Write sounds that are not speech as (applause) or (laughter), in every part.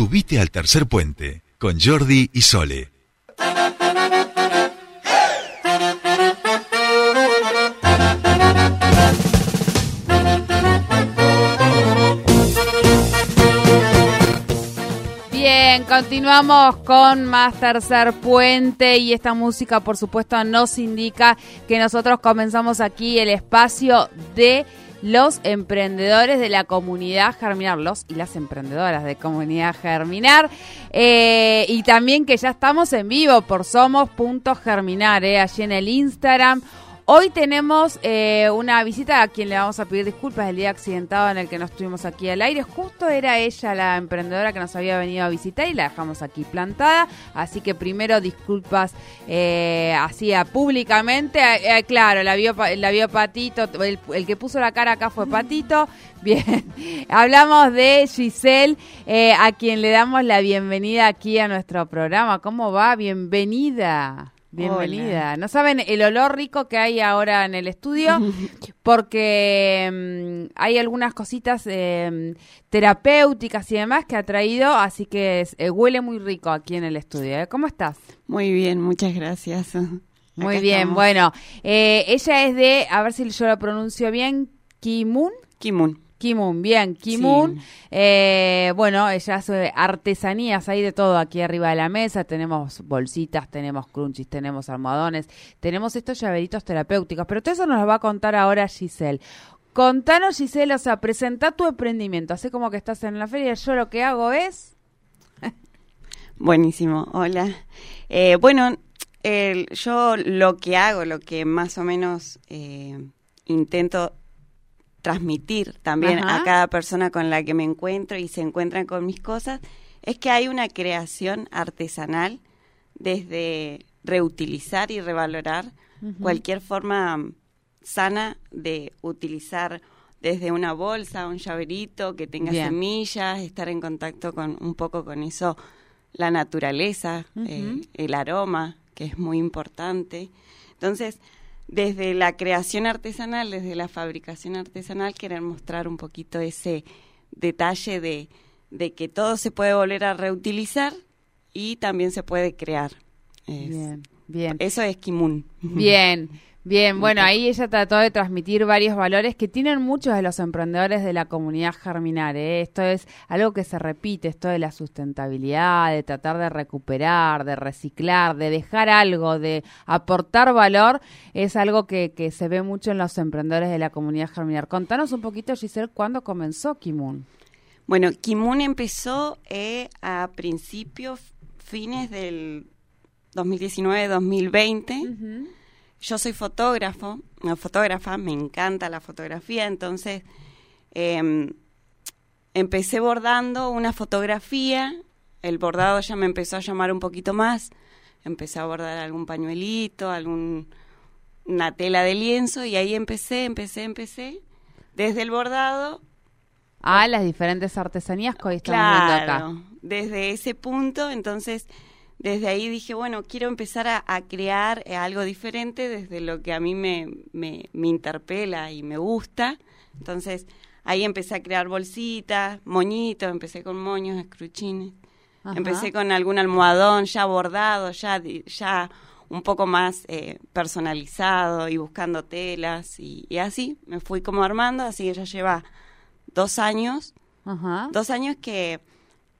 Subite al tercer puente con Jordi y Sole. Bien, continuamos con más tercer puente y esta música por supuesto nos indica que nosotros comenzamos aquí el espacio de los emprendedores de la comunidad Germinar, los y las emprendedoras de comunidad Germinar, eh, y también que ya estamos en vivo por somos.germinar, eh, allí en el Instagram Hoy tenemos eh, una visita a quien le vamos a pedir disculpas el día accidentado en el que no estuvimos aquí al aire. Justo era ella la emprendedora que nos había venido a visitar y la dejamos aquí plantada. Así que primero disculpas eh, hacía públicamente. Eh, claro, la vio, la vio Patito, el, el, que puso la cara acá fue Patito. (laughs) Bien, hablamos de Giselle, a quien le damos la bienvenida aquí a nuestro programa. ¿Cómo va? Bienvenida. Bienvenida. No saben el olor rico que hay ahora en el estudio (laughs) porque mm, hay algunas cositas eh, terapéuticas y demás que ha traído, así que eh, huele muy rico aquí en el estudio. ¿eh? ¿Cómo estás? Muy bien, muchas gracias. (laughs) Muy bien, bueno, ella es de, a ver si yo lo pronuncio bien, Kimun. Kimun. Kimun, bien, Kimun. Eh, bueno, ella hace artesanías, hay de todo aquí arriba de la mesa. Tenemos bolsitas, tenemos crunchies, tenemos almohadones, tenemos estos llaveritos terapéuticos, pero todo eso nos lo va a contar ahora Giselle. Contanos, Giselle, o sea, presenta tu emprendimiento, así como que estás en la feria. Yo lo que hago es. (laughs) Buenísimo, hola. Eh, bueno, yo lo que hago, lo que más o menos eh, intento transmitir también a cada persona con la que me encuentro y se encuentran con mis cosas, es que hay una creación artesanal desde reutilizar y revalorar cualquier forma sana de utilizar desde una bolsa, un llaverito que tenga semillas, estar en contacto con un poco con eso, la naturaleza, eh, el aroma, que es muy importante. Entonces, desde la creación artesanal, desde la fabricación artesanal, quieren mostrar un poquito ese detalle de, de que todo se puede volver a reutilizar y también se puede crear. bien, bien. Eso es Kimun. Bien. (laughs) Bien, bueno, ahí ella trató de transmitir varios valores que tienen muchos de los emprendedores de la comunidad Germinar. ¿eh? Esto es algo que se repite, esto de la sustentabilidad, de tratar de recuperar, de reciclar, de dejar algo, de aportar valor, es algo que, que se ve mucho en los emprendedores de la comunidad Germinar. Contanos un poquito, Giselle, ¿cuándo comenzó Kimun? Bueno, Kimun empezó eh, a principios, fines del 2019-2020 yo soy fotógrafo, fotógrafa, me encanta la fotografía, entonces em, empecé bordando una fotografía, el bordado ya me empezó a llamar un poquito más, empecé a bordar algún pañuelito, algún una tela de lienzo y ahí empecé, empecé, empecé desde el bordado a las diferentes artesanías que hoy estamos viendo acá. Desde ese punto, entonces desde ahí dije, bueno, quiero empezar a, crear eh, algo diferente desde lo que a mí me, me, interpela y me gusta. Entonces ahí empecé a crear bolsitas, moñitos, empecé con moños, escruchines. Empecé con algún almohadón ya bordado, ya, ya un poco más eh, personalizado y buscando telas y, así me fui como armando, así que ya lleva dos años, dos años que,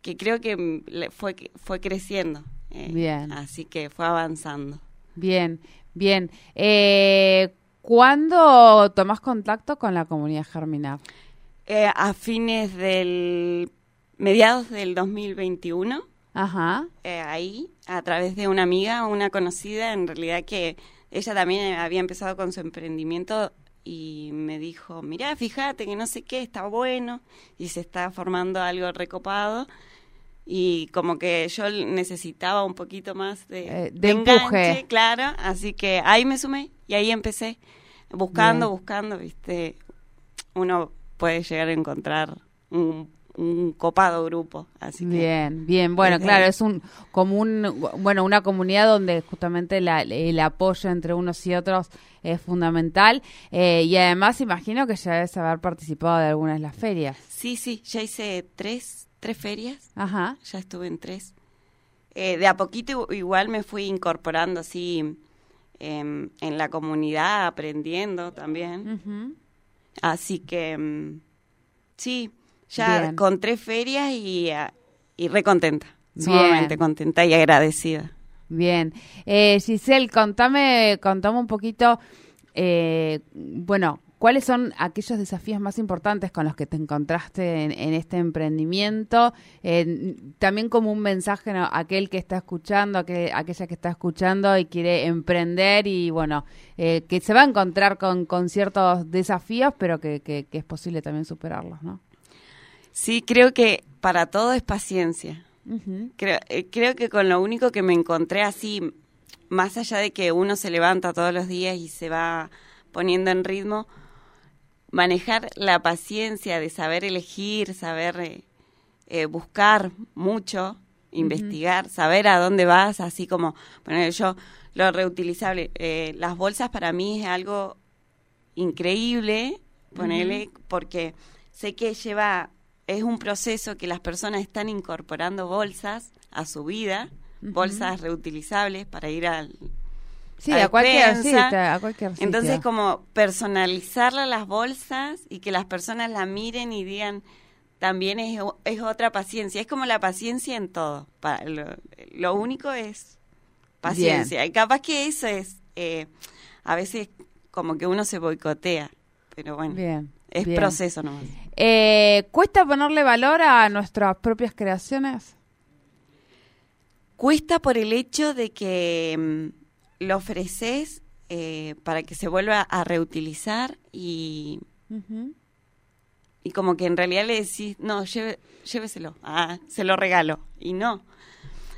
que creo que fue, fue creciendo. Eh, bien. Así que fue avanzando. Bien, bien. Eh, ¿Cuándo tomás contacto con la comunidad Germinar? Eh, a fines del mediados del 2021. Ajá. Eh, ahí, a través de una amiga, una conocida, en realidad que ella también había empezado con su emprendimiento y me dijo, mira, fíjate que no sé qué, está bueno y se está formando algo recopado y como que yo necesitaba un poquito más de, eh, empuje. claro, así que ahí me sumé y ahí empecé buscando, buscando, viste, uno puede llegar a encontrar un, copado grupo, así bien, bien, bueno, claro, es un como un, bueno, una comunidad donde justamente el apoyo entre unos y otros es fundamental eh, y además imagino que ya debes haber participado de algunas de las ferias. Sí, sí, ya hice tres tres ferias. Ajá. Ya estuve en tres. Eh, de a poquito igual me fui incorporando así em, en la comunidad, aprendiendo también. Así que mm, sí, ya con tres ferias y, y re contenta. Sumamente contenta y agradecida. Bien. Eh, Giselle, contame, contame un poquito, eh, bueno, ¿cuáles son aquellos desafíos más importantes con los que te encontraste en, este emprendimiento? Eh, también como un mensaje a aquel que está escuchando, aquel, aquella que está escuchando y quiere emprender y, bueno, eh, que se va a encontrar con, con ciertos desafíos, pero que, que, que es posible también superarlos, ¿no? Sí, creo que para todo es paciencia creo, eh, creo que con lo único que me encontré así, más allá de que uno se levanta todos los días y se va poniendo en ritmo, manejar la paciencia de saber elegir, saber eh, eh, buscar mucho, investigar, saber a dónde vas, así como, bueno, yo lo reutilizable, las bolsas para mí es algo increíble, ponerle, porque sé que lleva es un proceso que las personas están incorporando bolsas a su vida, bolsas reutilizables para ir al Sí, a, cualquier, sí, a cualquier sitio. Entonces, como personalizarla las bolsas y que las personas la miren y digan, también es, es otra paciencia. Es como la paciencia en todo. lo, único es paciencia. Y capaz que eso es, eh, a veces como que uno se boicotea. Pero bueno, Bien. es proceso nomás. Eh, ¿Cuesta ponerle valor a nuestras propias creaciones? Cuesta por el hecho de que mm, lo ofreces eh, para que se vuelva a reutilizar y, y como que en realidad le decís, no, lléveselo, ah, se lo regalo. Y no,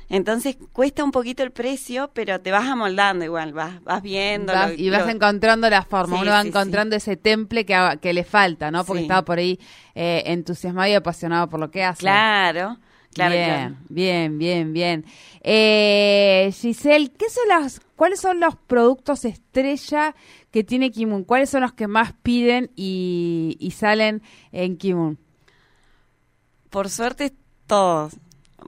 entonces cuesta un poquito el precio, pero te vas amoldando igual, vas, vas viendo. y vas encontrando la forma, uno va encontrando ese temple que, que le falta, ¿no? Porque estaba por ahí eh, entusiasmado y apasionado por lo que hace. Claro. Claro, bien, bien, bien, bien. Eh, Giselle, ¿qué son las, ¿cuáles son los productos estrella que tiene Kimun? ¿Cuáles son los que más piden y, y salen en Kimun? Por suerte, todos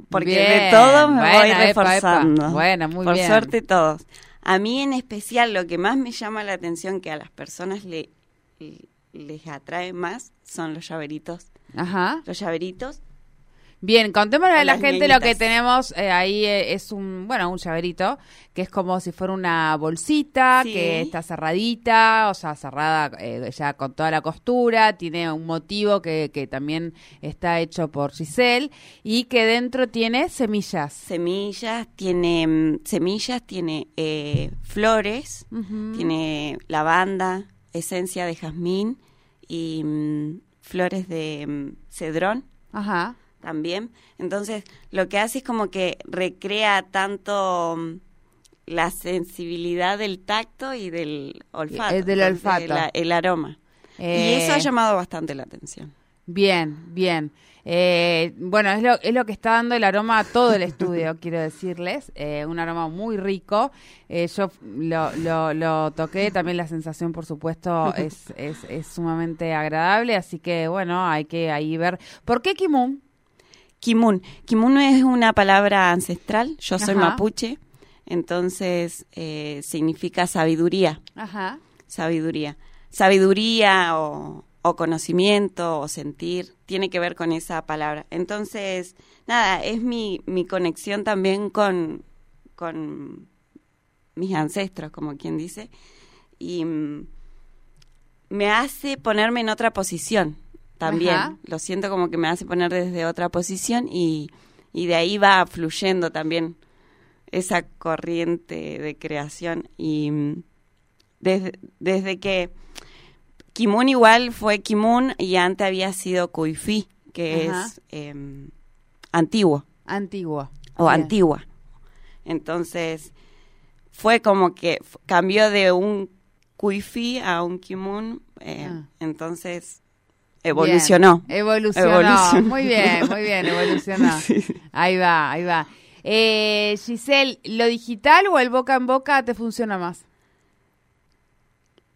porque de todos me voy reforzando. Bueno, muy Por bien. suerte todos. A mí en especial lo que más me llama la atención que a las personas le, les atrae más son los llaveritos. Ajá. Los llaveritos Bien, contémosle a la gente lo que tenemos eh, ahí eh, es un, bueno, un llaverito, que es como si fuera una bolsita, que está cerradita, o sea, cerrada eh, ya con toda la costura, tiene un motivo que, que también está hecho por Giselle, y que dentro tiene semillas. Semillas, tiene mm, semillas, tiene flores, tiene lavanda, esencia de jazmín y mm, flores de mm, cedrón. Ajá también. Entonces, lo que hace es como que recrea tanto mm, la sensibilidad del tacto y del olfato. del olfato. el aroma. y eso ha eh, llamado bastante la atención. Bien, bien. Eh, bueno, es lo, es lo que está dando el aroma a todo el estudio, (laughs) quiero decirles. Eh, un aroma muy rico. yo lo, lo, toqué, también la sensación, por supuesto, es, (laughs) es, es, sumamente agradable. Así que, bueno, hay que ahí ver. ¿Por qué Kimun? Kimun. Kimun es una palabra ancestral, yo soy mapuche, entonces eh, significa sabiduría. Ajá. Sabiduría. Sabiduría o, conocimiento o sentir, tiene que ver con esa palabra. Entonces, nada, es mi, mi conexión también con, con mis ancestros, como quien dice, y mm, me hace ponerme en otra posición también. Lo siento como que me hace poner desde otra posición y, y de ahí va fluyendo también esa corriente de creación. Y mm, desde, desde que Kimun igual fue Kimun y antes había sido Kuifi, que es em, antiguo. Antiguo. O antigua. Entonces fue como que cambió de un Kuifi a un Kimun. Eh, ah. Entonces Evolucionó. Evolucionó. Muy bien, muy bien, (laughs) evolucionó. Ahí va, ahí va. Eh, Giselle, ¿lo digital o el boca en boca te funciona más?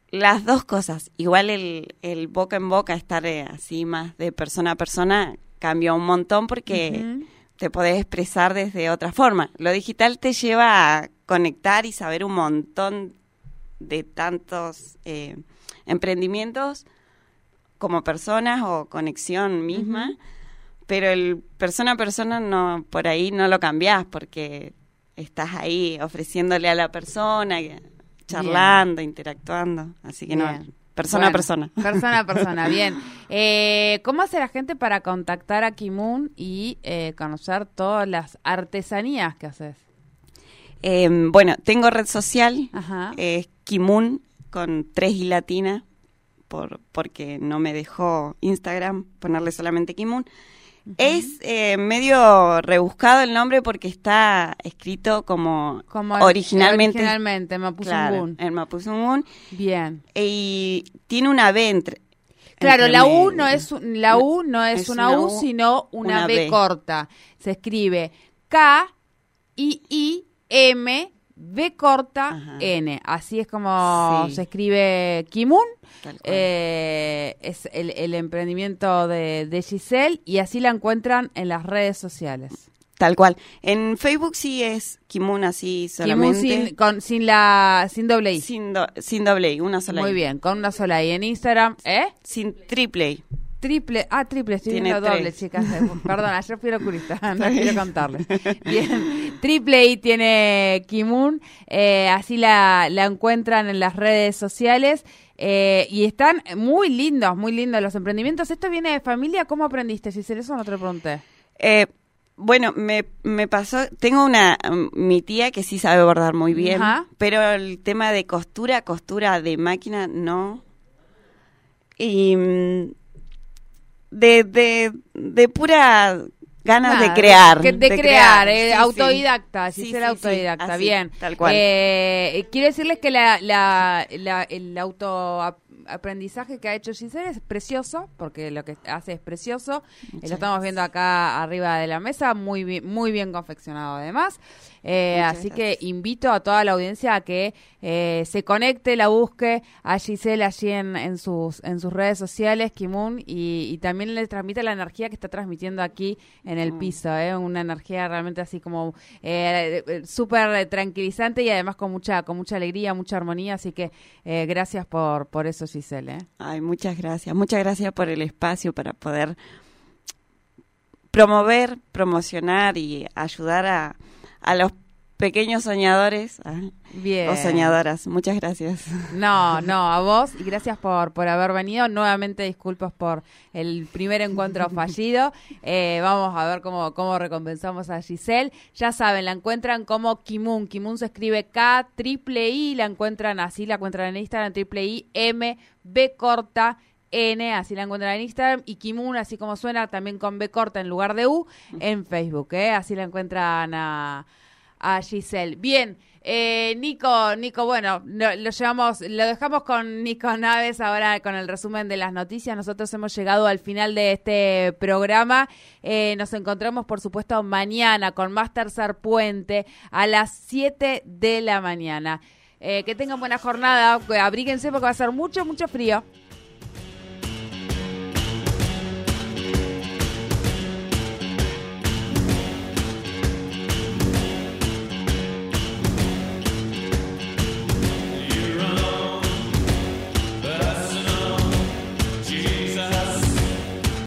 Las dos cosas. Igual el, el boca en boca, estar eh, así más de persona a persona, cambió un montón porque te podés expresar desde otra forma. Lo digital te lleva a conectar y saber un montón de tantos eh, emprendimientos como personas o conexión misma, pero el persona a persona no por ahí no lo cambiás porque estás ahí ofreciéndole a la persona, charlando, interactuando, así que no, persona a persona. (laughs) Persona a persona, bien. Eh, ¿Cómo hace la gente para contactar a Kimun y eh, conocer todas las artesanías que haces? Em, bueno, tengo red social, es Kimun con tres y latina, por, porque no me dejó Instagram ponerle solamente Kimun. Es eh, medio rebuscado el nombre porque está escrito como, originalmente. Originalmente, Mapuzungun. en Mapuzungun. Bien. Y tiene una B entre. Claro, la U no es la U no es, una, U, sino una, B, corta. Se escribe K I I M B corta N. Así es como se escribe Kimun. Eh, es el, emprendimiento de, Giselle y así la encuentran en las redes sociales. Tal cual. En Facebook sí es Kimun así solamente. Kimun sin, con, sin la sin doble I. Sin, sin doble I, una sola I. Muy bien, con una sola I. En Instagram, ¿eh? Sin triple I. Triple, ah, triple, estoy Tiene viendo doble, chicas. (laughs) Perdón, ayer fui locurista, no quiero contarles. Bien, triple I tiene Kimun, eh, así la, la encuentran en las redes sociales. Eh, y están muy lindos, muy lindos los emprendimientos. ¿Esto viene de familia? ¿Cómo aprendiste, Si Eso no te lo pregunté. Eh, bueno, me, me pasó, tengo una, mi tía que sí sabe bordar muy bien, pero el tema de costura, costura de máquina, no. Y mm, de, de, de pura ganas de crear. de, crear, eh, autodidacta, sí, ser autodidacta, bien. Tal cual. Eh, quiero decirles que la, la, el autoaprendizaje que ha hecho Giselle es precioso, porque lo que hace es precioso. lo estamos viendo acá arriba de la mesa, muy bien, muy bien confeccionado además. Eh, así que invito a toda la audiencia a que eh, se conecte, la busque a Giselle allí en, sus, en sus redes sociales, Kimun, y, también le transmite la energía que está transmitiendo aquí en el mm. piso, ¿eh? una energía realmente así como eh, súper tranquilizante y además con mucha, con mucha alegría, mucha armonía, así que gracias por, por eso, Giselle. Ay, muchas gracias, muchas gracias por el espacio para poder promover, promocionar y ayudar a a los pequeños soñadores ¿ah? o soñadoras. Muchas gracias. No, no, a vos y gracias por, por haber venido. Nuevamente disculpas por el primer encuentro (laughs) fallido. Eh, vamos a ver cómo, cómo recompensamos a Giselle. Ya saben, la encuentran como Kimun. Kimun se escribe K, triple I, la encuentran así, la encuentran en Instagram, triple I, M, B corta. N, así la encuentran en Instagram, y Kimun, así como suena, también con B corta en lugar de U, en Facebook, ¿eh? Así la encuentran a, a Giselle. Bien, eh, Nico, Nico, bueno, lo, llevamos, lo dejamos con Nico Naves ahora con el resumen de las noticias. Nosotros hemos llegado al final de este programa. Eh, nos encontramos, por supuesto, mañana con más tercer puente a las 7 de la mañana. Eh, que tengan buena jornada, abríguense porque va a ser mucho, mucho frío.